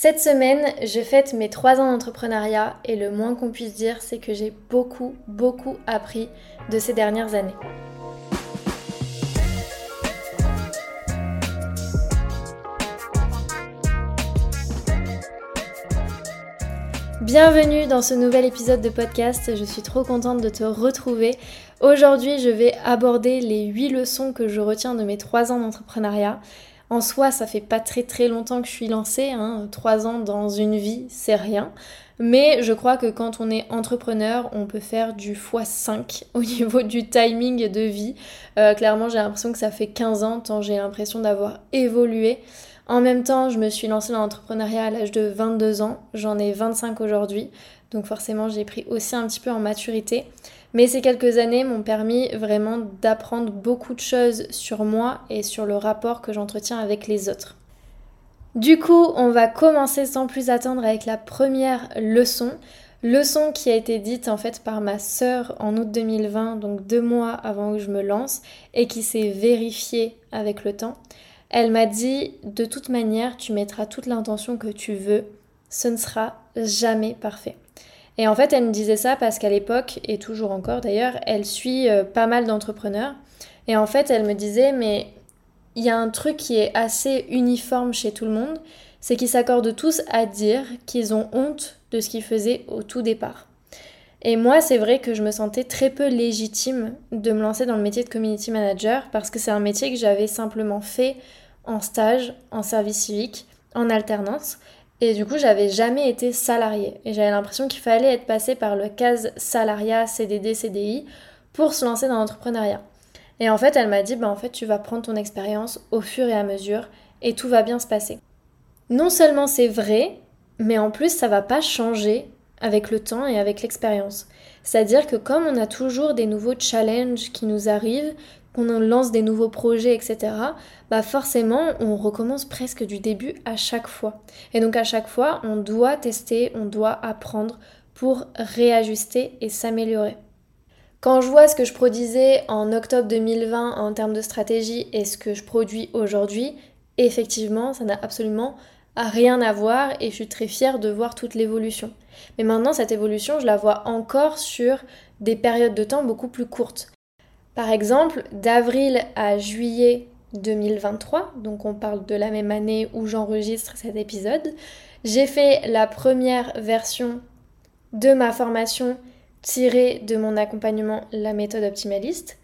Cette semaine, je fête mes 3 ans d'entrepreneuriat et le moins qu'on puisse dire, c'est que j'ai beaucoup, beaucoup appris de ces dernières années. Bienvenue dans ce nouvel épisode de podcast, je suis trop contente de te retrouver. Aujourd'hui je vais aborder les 8 leçons que je retiens de mes 3 ans d'entrepreneuriat. En soi, ça fait pas très très longtemps que je suis lancée, hein. 3 ans dans une vie, c'est rien. Mais je crois que quand on est entrepreneur, on peut faire du x5 au niveau du timing de vie. Euh, clairement, j'ai l'impression que ça fait 15 ans, tant j'ai l'impression d'avoir évolué. En même temps, je me suis lancée dans l'entrepreneuriat à l'âge de 22 ans, j'en ai 25 aujourd'hui, donc forcément j'ai pris aussi un petit peu en maturité. Mais ces quelques années m'ont permis vraiment d'apprendre beaucoup de choses sur moi et sur le rapport que j'entretiens avec les autres. Du coup, on va commencer sans plus attendre avec la première leçon. Leçon qui a été dite en fait par ma sœur en août 2020, donc deux mois avant que je me lance, et qui s'est vérifiée avec le temps. Elle m'a dit de toute manière, tu mettras toute l'intention que tu veux, ce ne sera jamais parfait. Et en fait, elle me disait ça parce qu'à l'époque, et toujours encore d'ailleurs, elle suit euh, pas mal d'entrepreneurs. Et en fait, elle me disait, mais il y a un truc qui est assez uniforme chez tout le monde, c'est qu'ils s'accordent tous à dire qu'ils ont honte de ce qu'ils faisaient au tout départ. Et moi, c'est vrai que je me sentais très peu légitime de me lancer dans le métier de community manager parce que c'est un métier que j'avais simplement fait en stage, en service civique, en alternance. Et du coup, j'avais jamais été salariée. Et j'avais l'impression qu'il fallait être passé par le case salariat, CDD, CDI pour se lancer dans l'entrepreneuriat. Et en fait, elle m'a dit, bah en fait, tu vas prendre ton expérience au fur et à mesure et tout va bien se passer. Non seulement c'est vrai, mais en plus, ça va pas changer avec le temps et avec l'expérience. C'est-à-dire que comme on a toujours des nouveaux challenges qui nous arrivent, qu'on lance des nouveaux projets, etc., bah forcément, on recommence presque du début à chaque fois. Et donc à chaque fois, on doit tester, on doit apprendre pour réajuster et s'améliorer. Quand je vois ce que je produisais en octobre 2020 en termes de stratégie et ce que je produis aujourd'hui, effectivement, ça n'a absolument rien à voir et je suis très fière de voir toute l'évolution. Mais maintenant, cette évolution, je la vois encore sur des périodes de temps beaucoup plus courtes. Par exemple, d'avril à juillet 2023, donc on parle de la même année où j'enregistre cet épisode, j'ai fait la première version de ma formation tirée de mon accompagnement La méthode optimaliste.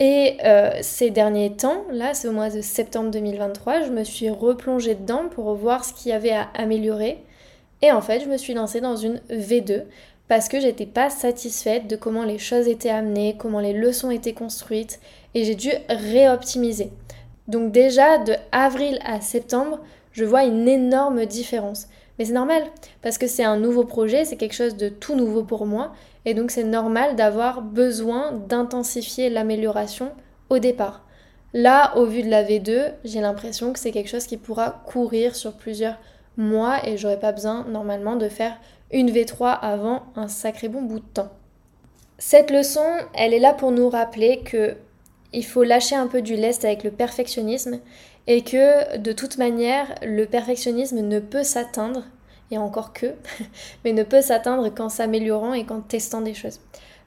Et euh, ces derniers temps, là c'est au mois de septembre 2023, je me suis replongée dedans pour voir ce qu'il y avait à améliorer. Et en fait, je me suis lancée dans une V2 parce que j'étais pas satisfaite de comment les choses étaient amenées, comment les leçons étaient construites et j'ai dû réoptimiser. Donc déjà de avril à septembre, je vois une énorme différence. Mais c'est normal parce que c'est un nouveau projet, c'est quelque chose de tout nouveau pour moi et donc c'est normal d'avoir besoin d'intensifier l'amélioration au départ. Là, au vu de la V2, j'ai l'impression que c'est quelque chose qui pourra courir sur plusieurs mois et j'aurais pas besoin normalement de faire une V3 avant un sacré bon bout de temps. Cette leçon, elle est là pour nous rappeler que il faut lâcher un peu du lest avec le perfectionnisme et que de toute manière, le perfectionnisme ne peut s'atteindre, et encore que, mais ne peut s'atteindre qu'en s'améliorant et qu'en testant des choses.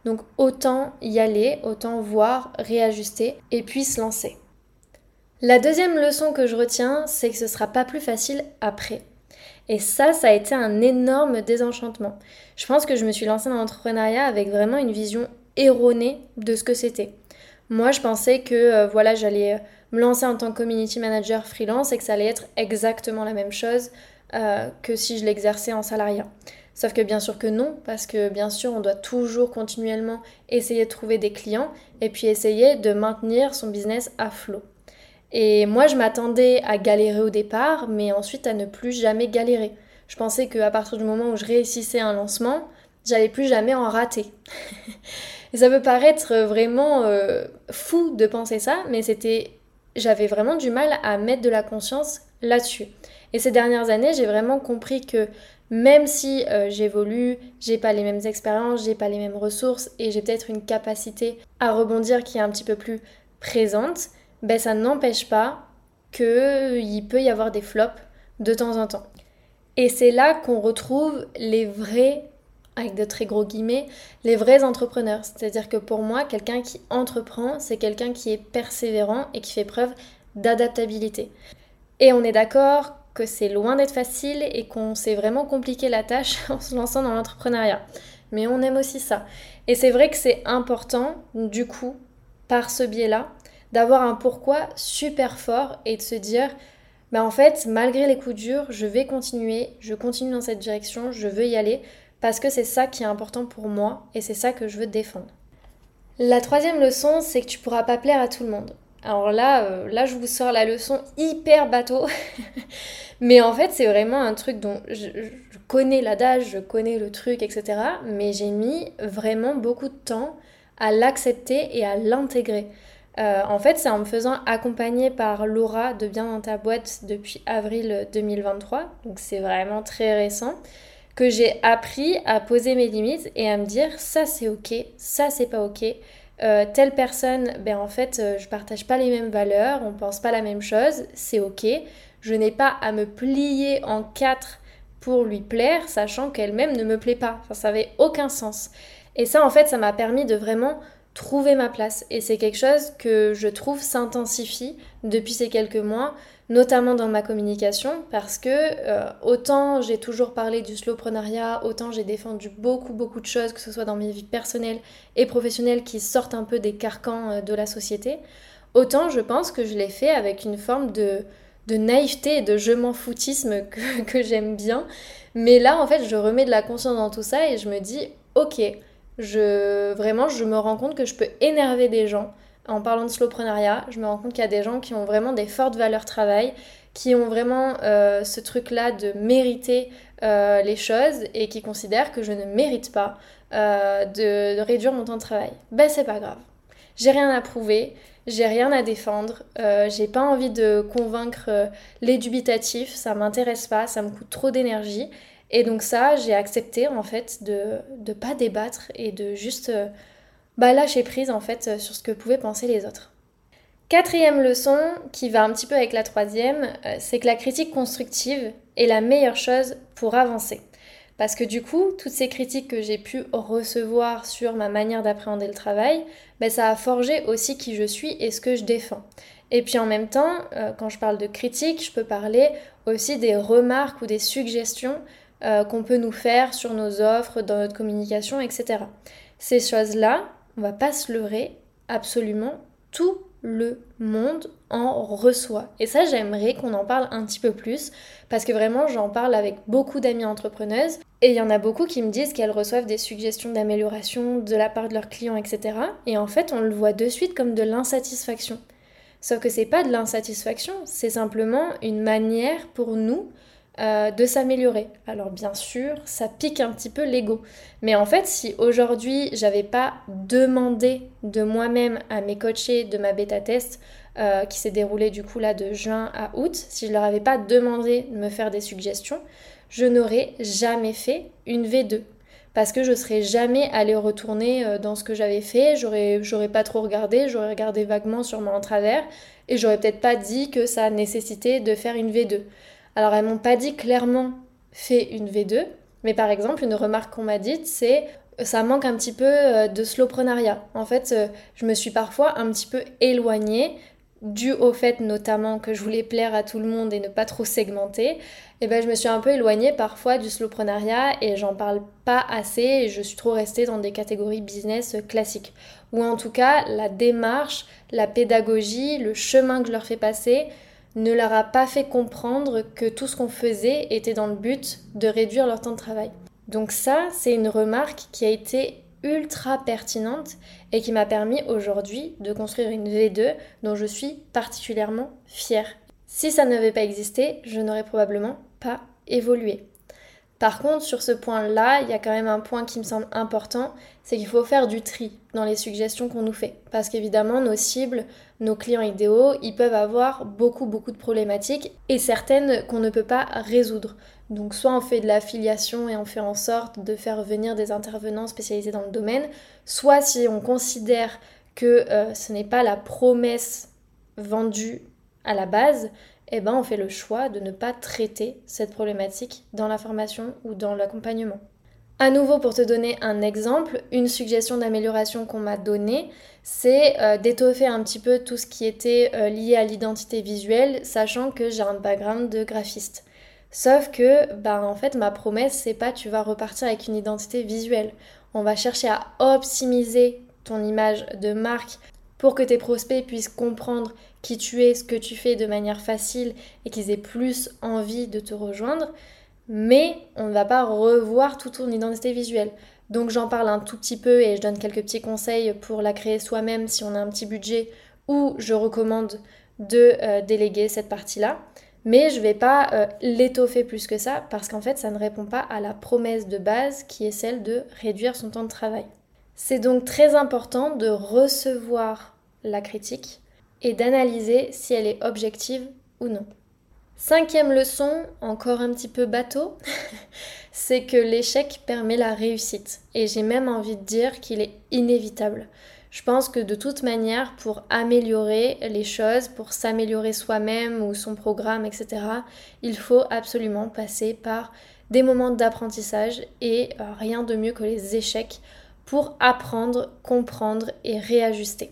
Donc autant y aller, autant voir, réajuster et puis se lancer. La deuxième leçon que je retiens, c'est que ce sera pas plus facile après. Et ça, ça a été un énorme désenchantement. Je pense que je me suis lancée dans l'entrepreneuriat avec vraiment une vision erronée de ce que c'était. Moi, je pensais que euh, voilà, j'allais euh, me lancer en tant que community manager freelance et que ça allait être exactement la même chose euh, que si je l'exerçais en salariat. Sauf que bien sûr que non, parce que bien sûr, on doit toujours continuellement essayer de trouver des clients et puis essayer de maintenir son business à flot. Et moi, je m'attendais à galérer au départ, mais ensuite à ne plus jamais galérer. Je pensais qu'à partir du moment où je réussissais un lancement, j'allais plus jamais en rater. ça peut paraître vraiment euh, fou de penser ça, mais c'était, j'avais vraiment du mal à mettre de la conscience là-dessus. Et ces dernières années, j'ai vraiment compris que même si euh, j'évolue, j'ai pas les mêmes expériences, j'ai pas les mêmes ressources et j'ai peut-être une capacité à rebondir qui est un petit peu plus présente, ben ça n'empêche pas qu'il peut y avoir des flops de temps en temps. Et c'est là qu'on retrouve les vrais, avec de très gros guillemets, les vrais entrepreneurs. C'est-à-dire que pour moi, quelqu'un qui entreprend, c'est quelqu'un qui est persévérant et qui fait preuve d'adaptabilité. Et on est d'accord que c'est loin d'être facile et qu'on s'est vraiment compliqué la tâche en se lançant dans l'entrepreneuriat. Mais on aime aussi ça. Et c'est vrai que c'est important, du coup, par ce biais-là, d'avoir un pourquoi super fort et de se dire, bah en fait, malgré les coups durs, je vais continuer, je continue dans cette direction, je veux y aller, parce que c'est ça qui est important pour moi et c'est ça que je veux défendre. La troisième leçon, c'est que tu pourras pas plaire à tout le monde. Alors là, euh, là, je vous sors la leçon hyper bateau. mais en fait, c'est vraiment un truc dont je, je connais l'adage, je connais le truc, etc. Mais j'ai mis vraiment beaucoup de temps à l'accepter et à l'intégrer. Euh, en fait, c'est en me faisant accompagner par Laura de Bien dans ta boîte depuis avril 2023, donc c'est vraiment très récent, que j'ai appris à poser mes limites et à me dire ça c'est ok, ça c'est pas ok. Euh, telle personne, ben en fait, euh, je partage pas les mêmes valeurs, on pense pas la même chose, c'est ok. Je n'ai pas à me plier en quatre pour lui plaire, sachant qu'elle-même ne me plaît pas. Ça avait aucun sens. Et ça, en fait, ça m'a permis de vraiment trouver ma place. Et c'est quelque chose que je trouve s'intensifie depuis ces quelques mois, notamment dans ma communication, parce que euh, autant j'ai toujours parlé du slowprenariat, autant j'ai défendu beaucoup, beaucoup de choses, que ce soit dans mes vies personnelles et professionnelles qui sortent un peu des carcans euh, de la société, autant je pense que je l'ai fait avec une forme de, de naïveté et de je m'en foutisme que, que j'aime bien. Mais là, en fait, je remets de la conscience dans tout ça et je me dis, ok, je, vraiment, je me rends compte que je peux énerver des gens en parlant de slowpreneuriat. Je me rends compte qu'il y a des gens qui ont vraiment des fortes valeurs travail, qui ont vraiment euh, ce truc-là de mériter euh, les choses et qui considèrent que je ne mérite pas euh, de, réduire mon temps de travail. Ben, c'est pas grave. J'ai rien à prouver, j'ai rien à défendre, j'ai pas envie de convaincre les dubitatifs, ça m'intéresse pas, ça me coûte trop d'énergie. Et donc ça, j'ai accepté en fait de ne pas débattre et de juste euh, bah, lâcher prise en fait euh, sur ce que pouvaient penser les autres. Quatrième leçon, qui va un petit peu avec la troisième, euh, c'est que la critique constructive est la meilleure chose pour avancer. Parce que du coup, toutes ces critiques que j'ai pu recevoir sur ma manière d'appréhender le travail, ben, ça a forgé aussi qui je suis et ce que je défends. Et puis en même temps, quand je parle de critiques, je peux parler aussi des remarques ou des suggestions euh, qu'on peut nous faire sur nos offres, dans notre communication, etc. Ces choses-là, on va pas se leurrer, absolument tout le monde en reçoit. Et ça, j'aimerais qu'on en parle un petit peu plus parce que vraiment, j'en parle avec beaucoup d'amis entrepreneuses et il y en a beaucoup qui me disent qu'elles reçoivent des suggestions d'amélioration de la part de leurs clients, etc. Et en fait, on le voit de suite comme de l'insatisfaction. Sauf que c'est pas de l'insatisfaction, c'est simplement une manière pour nous euh, de s'améliorer. Alors bien sûr, ça pique un petit peu l'ego. Mais en fait, si aujourd'hui j'avais pas demandé de moi-même à mes coachés de ma bêta test, euh, qui s'est déroulée du coup là de juin à août, si je leur avais pas demandé de me faire des suggestions, je n'aurais jamais fait une V2 parce que je serais jamais allée retourner euh, dans ce que j'avais fait, j'aurais, pas trop regardé, j'aurais regardé vaguement sûrement en travers et j'aurais peut-être pas dit que ça nécessitait de faire une V2. Alors elles m'ont pas dit clairement fais une V2, mais par exemple une remarque qu'on m'a dite c'est ça manque un petit peu euh, de slowprenariat. En fait, euh, je me suis parfois un petit peu éloignée dû au fait notamment que je voulais plaire à tout le monde et ne pas trop segmenter, eh ben je me suis un peu éloignée parfois du slowprenariat et j'en parle pas assez et je suis trop restée dans des catégories business classiques. Ou en tout cas, la démarche, la pédagogie, le chemin que je leur fais passer, ne leur a pas fait comprendre que tout ce qu'on faisait était dans le but de réduire leur temps de travail. Donc ça, c'est une remarque qui a été ultra pertinente et qui m'a permis aujourd'hui de construire une V2 dont je suis particulièrement fière. Si ça n'avait pas existé, je n'aurais probablement pas évolué. Par contre, sur ce point-là, il y a quand même un point qui me semble important, c'est qu'il faut faire du tri dans les suggestions qu'on nous fait. Parce qu'évidemment, nos cibles, nos clients idéaux, ils peuvent avoir beaucoup, beaucoup de problématiques et certaines qu'on ne peut pas résoudre. Donc soit on fait de l'affiliation et on fait en sorte de faire venir des intervenants spécialisés dans le domaine, soit si on considère que euh, ce n'est pas la promesse vendue à la base, eh ben on fait le choix de ne pas traiter cette problématique dans la formation ou dans l'accompagnement. À nouveau, pour te donner un exemple, une suggestion d'amélioration qu'on m'a donnée, c'est euh, d'étoffer un petit peu tout ce qui était euh, lié à l'identité visuelle, sachant que j'ai un background de graphiste. Sauf que, bah, en fait, ma promesse, c'est pas tu vas repartir avec une identité visuelle. On va chercher à optimiser ton image de marque pour que tes prospects puissent comprendre qui tu es, ce que tu fais de manière facile et qu'ils aient plus envie de te rejoindre mais on ne va pas revoir toute ton identité visuelle. Donc j'en parle un tout petit peu et je donne quelques petits conseils pour la créer soi-même si on a un petit budget ou je recommande de euh, déléguer cette partie-là. Mais je ne vais pas euh, l'étoffer plus que ça parce qu'en fait ça ne répond pas à la promesse de base qui est celle de réduire son temps de travail. C'est donc très important de recevoir la critique et d'analyser si elle est objective ou non. Cinquième leçon, encore un petit peu bateau, c'est que l'échec permet la réussite. Et j'ai même envie de dire qu'il est inévitable. Je pense que de toute manière, pour améliorer les choses, pour s'améliorer soi-même ou son programme, etc., il faut absolument passer par des moments d'apprentissage et euh, rien de mieux que les échecs pour apprendre, comprendre et réajuster.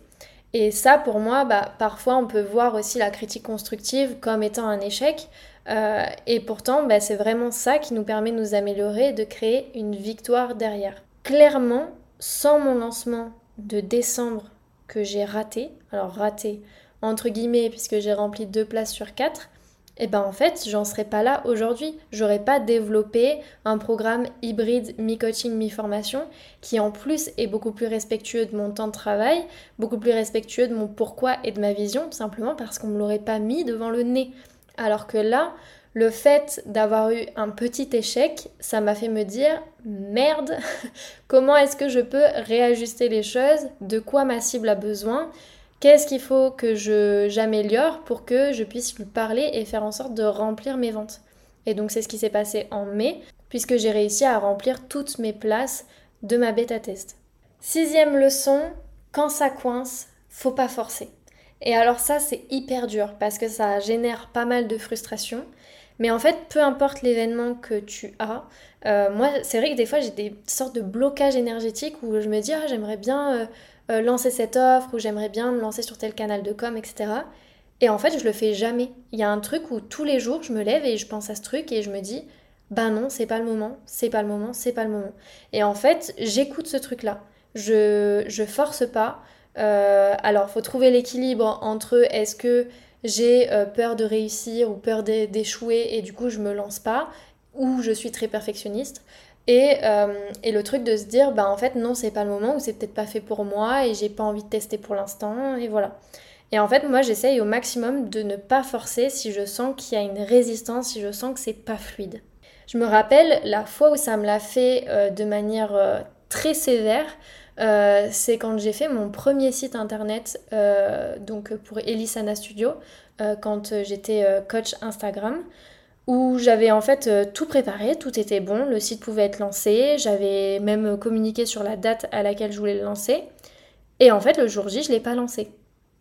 Et ça, pour moi, bah, parfois, on peut voir aussi la critique constructive comme étant un échec. Euh, et pourtant, bah, c'est vraiment ça qui nous permet de nous améliorer et de créer une victoire derrière. Clairement, sans mon lancement de décembre que j'ai raté, alors raté entre guillemets puisque j'ai rempli deux places sur quatre, et eh ben en fait, j'en serais pas là aujourd'hui. J'aurais pas développé un programme hybride mi-coaching, mi-formation qui en plus est beaucoup plus respectueux de mon temps de travail, beaucoup plus respectueux de mon pourquoi et de ma vision, simplement parce qu'on me l'aurait pas mis devant le nez. Alors que là, le fait d'avoir eu un petit échec, ça m'a fait me dire merde, comment est-ce que je peux réajuster les choses, de quoi ma cible a besoin? Qu'est-ce qu'il faut que j'améliore pour que je puisse lui parler et faire en sorte de remplir mes ventes? Et donc c'est ce qui s'est passé en mai, puisque j'ai réussi à remplir toutes mes places de ma bêta test. Sixième leçon, quand ça coince, faut pas forcer. Et alors ça c'est hyper dur parce que ça génère pas mal de frustration. Mais en fait, peu importe l'événement que tu as, euh, moi c'est vrai que des fois j'ai des sortes de blocages énergétiques où je me dis ah, j'aimerais bien euh, euh, lancer cette offre ou j'aimerais bien me lancer sur tel canal de com, etc. Et en fait, je le fais jamais. Il y a un truc où tous les jours, je me lève et je pense à ce truc et je me dis, bah non, c'est pas le moment, c'est pas le moment, c'est pas le moment. Et en fait, j'écoute ce truc-là. Je, je force pas. Euh, alors, faut trouver l'équilibre entre est-ce que j'ai euh, peur de réussir ou peur d'échouer et du coup je me lance pas, ou je suis très perfectionniste. Euh, et, le truc de se dire, bah en fait, non, c'est pas le moment ou c'est peut-être pas fait pour moi et j'ai pas envie de tester pour l'instant, et voilà. Et en fait, moi, j'essaye au maximum de ne pas forcer si je sens qu'il y a une résistance, si je sens que c'est pas fluide. Je me rappelle la fois où ça me l'a fait euh, de manière euh, très sévère, c'est quand j'ai fait mon premier site internet, donc pour Elisana Studio, quand j'étais coach Instagram où j'avais en fait euh, tout préparé, tout était bon, le site pouvait être lancé, j'avais même communiqué sur la date à laquelle je voulais le lancer. Et en fait, le jour J, je ne l'ai pas lancé.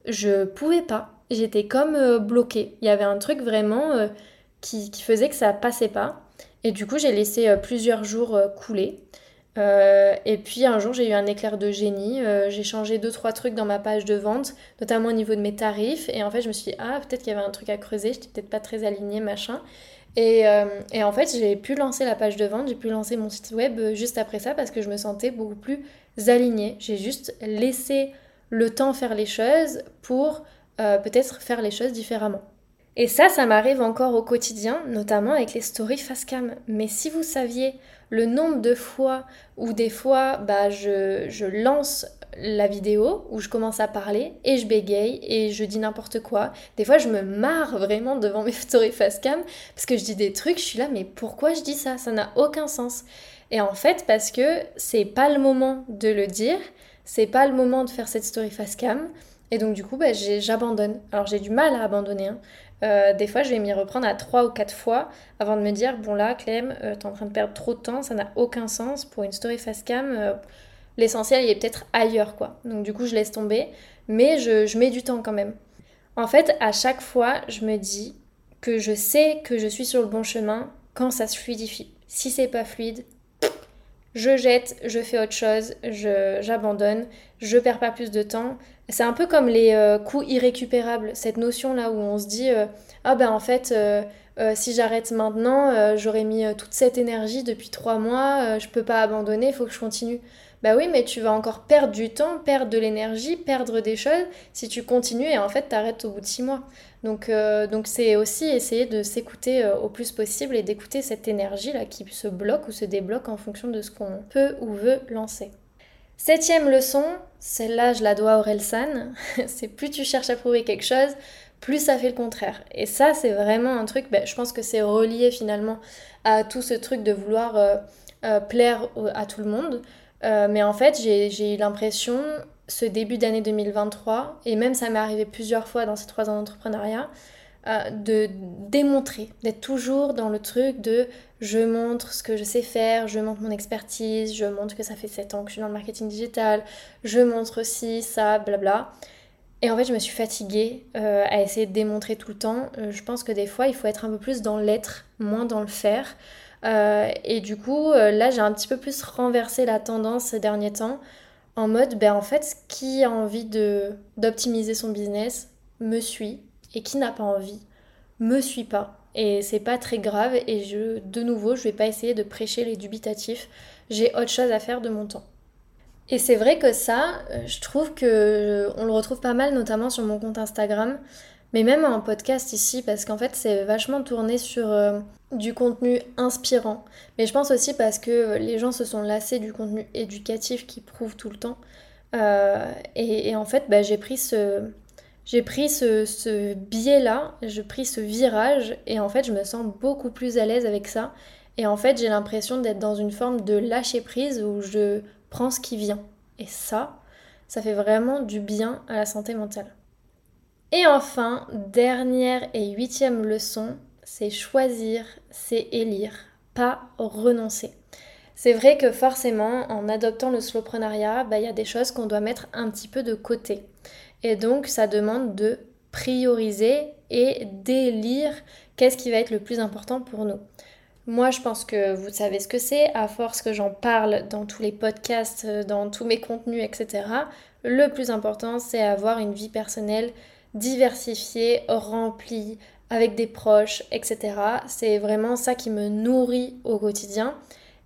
Je pouvais pas. J'étais comme euh, bloquée. Il y avait un truc vraiment euh, qui, qui, faisait que ça passait pas. Et du coup, j'ai laissé plusieurs jours couler. et puis un jour, j'ai eu un éclair de génie. j'ai changé deux trois trucs dans ma page de vente, notamment au niveau de mes tarifs. Et en fait, je me suis dit, ah, peut-être qu'il y avait un truc à creuser, j'étais peut-être pas très alignée, machin. Euh, et, en fait, j'ai pu lancer la page de vente, j'ai pu lancer mon site web euh, juste après ça parce que je me sentais beaucoup plus alignée. J'ai juste laissé le temps faire les choses pour euh, peut-être faire les choses différemment. Et ça, ça m'arrive encore au quotidien, notamment avec les stories face cam. Mais si vous saviez le nombre de fois où des fois bah, je, je lance la vidéo où je commence à parler et je bégaye et je dis n'importe quoi. Des fois, je me marre vraiment devant mes stories face cam parce que je dis des trucs, je suis là, mais pourquoi je dis ça? Ça n'a aucun sens. Et en fait, parce que c'est pas le moment de le dire, c'est pas le moment de faire cette story face cam. Et donc, du coup, bah, j'abandonne. Alors, j'ai du mal à abandonner. Hein. Euh, des fois, je vais m'y reprendre à trois ou quatre fois avant de me dire bon, là, Clem, euh, t'es en train de perdre trop de temps, ça n'a aucun sens pour une story face cam. Euh, l'essentiel il est peut-être ailleurs quoi. Donc du coup je laisse tomber, mais je, mets du temps quand même. En fait, à chaque fois, je me dis que je sais que je suis sur le bon chemin quand ça se fluidifie. Si c'est pas fluide, je jette, je fais autre chose, j'abandonne, je, perds pas plus de temps. C'est un peu comme les euh, coûts irrécupérables, cette notion là où on se dit euh, ah ben en fait euh, si j'arrête maintenant j'aurais mis toute cette énergie depuis trois mois, je peux pas abandonner, il faut que je continue. Bah oui, mais tu vas encore perdre du temps, perdre de l'énergie, perdre des choses si tu continues et en fait t'arrêtes au bout de six mois. Donc euh, donc c'est aussi essayer de s'écouter euh, au plus possible et d'écouter cette énergie là qui se bloque ou se débloque en fonction de ce qu'on peut ou veut lancer. Septième leçon, celle-là je la dois à Orelsan, c'est plus tu cherches à prouver quelque chose, plus ça fait le contraire. Et ça c'est vraiment un truc, ben, je pense que c'est relié finalement à tout ce truc de vouloir euh, plaire à tout le monde. Euh, mais en fait, j'ai eu l'impression, ce début d'année 2023, et même ça m'est arrivé plusieurs fois dans ces trois ans d'entrepreneuriat, euh, de démontrer, d'être toujours dans le truc de je montre ce que je sais faire, je montre mon expertise, je montre que ça fait 7 ans que je suis dans le marketing digital, je montre ci, ça, blabla. Et en fait, je me suis fatiguée euh, à essayer de démontrer tout le temps. je pense que des fois, il faut être un peu plus dans l'être, moins dans le faire. Euh, et du coup, euh, là, j'ai un petit peu plus renversé la tendance ces derniers temps en mode, ben en fait, qui a envie de d'optimiser son business me suit et qui n'a pas envie me suit pas. Et c'est pas très grave et je, de nouveau, je vais pas essayer de prêcher les dubitatifs. J'ai autre chose à faire de mon temps. Et c'est vrai que ça, euh, je trouve que on le retrouve pas mal, notamment sur mon compte Instagram. Mais même en podcast ici, parce qu'en fait c'est vachement tourné sur euh, du contenu inspirant. Mais je pense aussi parce que les gens se sont lassés du contenu éducatif qui prouve tout le temps. Euh, et, en fait, bah, j'ai pris ce, j'ai pris ce, ce biais-là, j'ai pris ce virage, et en fait, je me sens beaucoup plus à l'aise avec ça. Et en fait, j'ai l'impression d'être dans une forme de lâcher prise où je prends ce qui vient. Et ça, ça fait vraiment du bien à la santé mentale. Et enfin, dernière et huitième leçon, c'est choisir, c'est élire, pas renoncer. C'est vrai que forcément, en adoptant le slowprenariat, bah, il y a des choses qu'on doit mettre un petit peu de côté. Et donc, ça demande de prioriser et d'élire qu'est-ce qui va être le plus important pour nous. Moi, je pense que vous savez ce que c'est, à force que j'en parle dans tous les podcasts, dans tous mes contenus, etc. Le plus important, c'est avoir une vie personnelle diversifié, rempli, avec des proches, etc. C'est vraiment ça qui me nourrit au quotidien.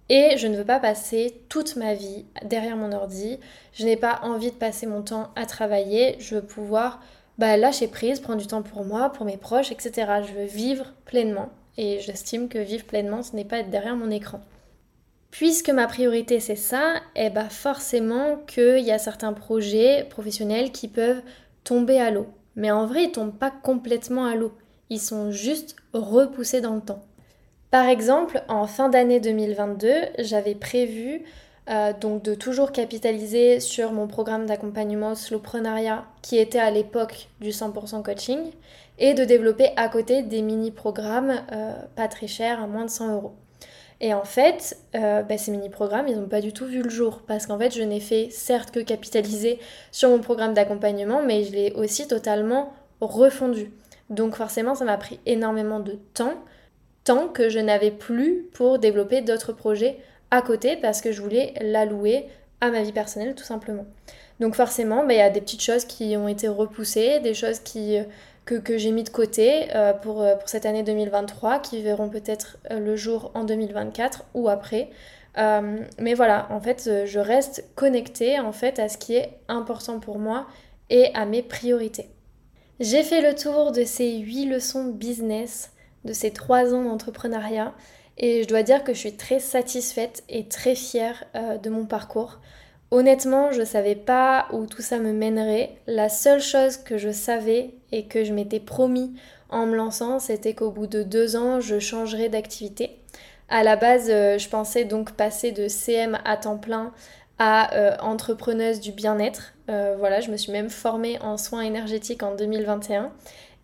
Et je ne veux pas passer toute ma vie derrière mon ordi. Je n'ai pas envie de passer mon temps à travailler. Je veux pouvoir bah, lâcher prise, prendre du temps pour moi, pour mes proches, etc. Je veux vivre pleinement. Et j'estime que vivre pleinement, ce n'est pas être derrière mon écran. Puisque ma priorité c'est ça, eh bah forcément qu'il y a certains projets professionnels qui peuvent tomber à l'eau. Mais en vrai, ils tombent pas complètement à l'eau. Ils sont juste repoussés dans le temps. Par exemple, en fin d'année 2022, j'avais prévu euh, donc de toujours capitaliser sur mon programme d'accompagnement slowprenariat qui était à l'époque du 100% coaching et de développer à côté des mini-programmes euh, pas très chers à moins de 100 euros. Et en fait, euh, bah, ces mini-programmes, ils n'ont pas du tout vu le jour. Parce qu'en fait, je n'ai fait certes que capitaliser sur mon programme d'accompagnement, mais je l'ai aussi totalement refondu. Donc forcément, ça m'a pris énormément de temps, temps que je n'avais plus pour développer d'autres projets à côté parce que je voulais l'allouer à ma vie personnelle tout simplement. Donc forcément, bah, il y a des petites choses qui ont été repoussées, des choses qui que, j'ai mis de côté euh, pour, euh, pour, cette année 2023, qui verront peut-être euh, le jour en 2024 ou après. mais voilà, en fait, je reste connectée en fait à ce qui est important pour moi et à mes priorités. J'ai fait le tour de ces 8 leçons business, de ces 3 ans d'entrepreneuriat, et je dois dire que je suis très satisfaite et très fière de mon parcours. Honnêtement, je ne savais pas où tout ça me mènerait. La seule chose que je savais et que je m'étais promis en me lançant, c'était qu'au bout de deux ans, je changerais d'activité. À la base, euh, je pensais donc passer de CM à temps plein à euh, entrepreneuse du bien-être. Euh, voilà, je me suis même formée en soins énergétiques en 2021.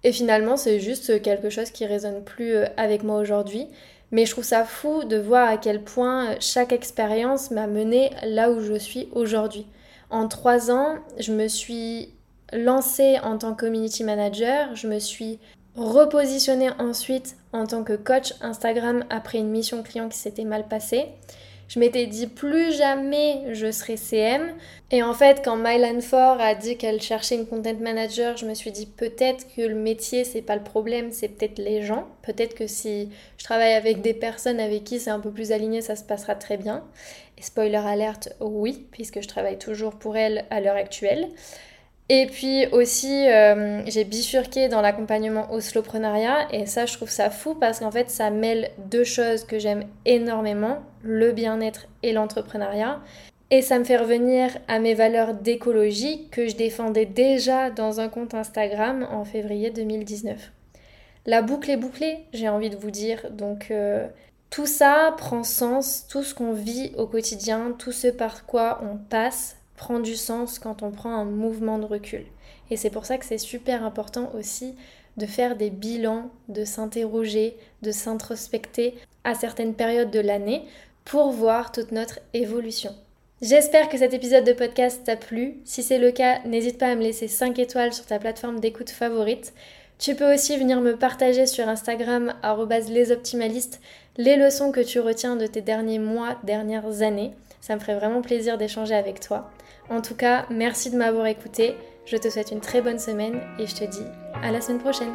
Et finalement, c'est juste quelque chose qui résonne plus avec moi aujourd'hui. Mais je trouve ça fou de voir à quel point chaque expérience m'a mené là où je suis aujourd'hui. En trois ans, je me suis lancée en tant que community manager, je me suis repositionner ensuite en tant que coach Instagram après une mission client qui s'était mal passée. Je m'étais dit plus jamais je serai CM. Et en fait, quand Mylan Ford a dit qu'elle cherchait une content manager, je me suis dit peut-être que le métier c'est pas le problème, c'est peut-être les gens. Peut-être que si je travaille avec des personnes avec qui c'est un peu plus aligné, ça se passera très bien. Et spoiler alerte, oui, puisque je travaille toujours pour elle à l'heure actuelle. Et puis aussi, euh, j'ai bifurqué dans l'accompagnement au slowpreneuriat et ça, je trouve ça fou parce qu'en fait, ça mêle deux choses que j'aime énormément, le bien-être et l'entrepreneuriat. Et ça me fait revenir à mes valeurs d'écologie que je défendais déjà dans un compte Instagram en février 2019. La boucle est bouclée, j'ai envie de vous dire. Donc euh, tout ça prend sens, tout ce qu'on vit au quotidien, tout ce par quoi on passe prend du sens quand on prend un mouvement de recul. Et c'est pour ça que c'est super important aussi de faire des bilans, de s'interroger, de s'introspecter à certaines périodes de l'année pour voir toute notre évolution. J'espère que cet épisode de podcast t'a plu. Si c'est le cas, n'hésite pas à me laisser 5 étoiles sur ta plateforme d'écoute favorite. Tu peux aussi venir me partager sur Instagram lesoptimalistes les leçons que tu retiens de tes derniers mois, dernières années. Ça me ferait vraiment plaisir d'échanger avec toi. En tout cas, merci de m'avoir écouté. Je te souhaite une très bonne semaine et je te dis à la semaine prochaine.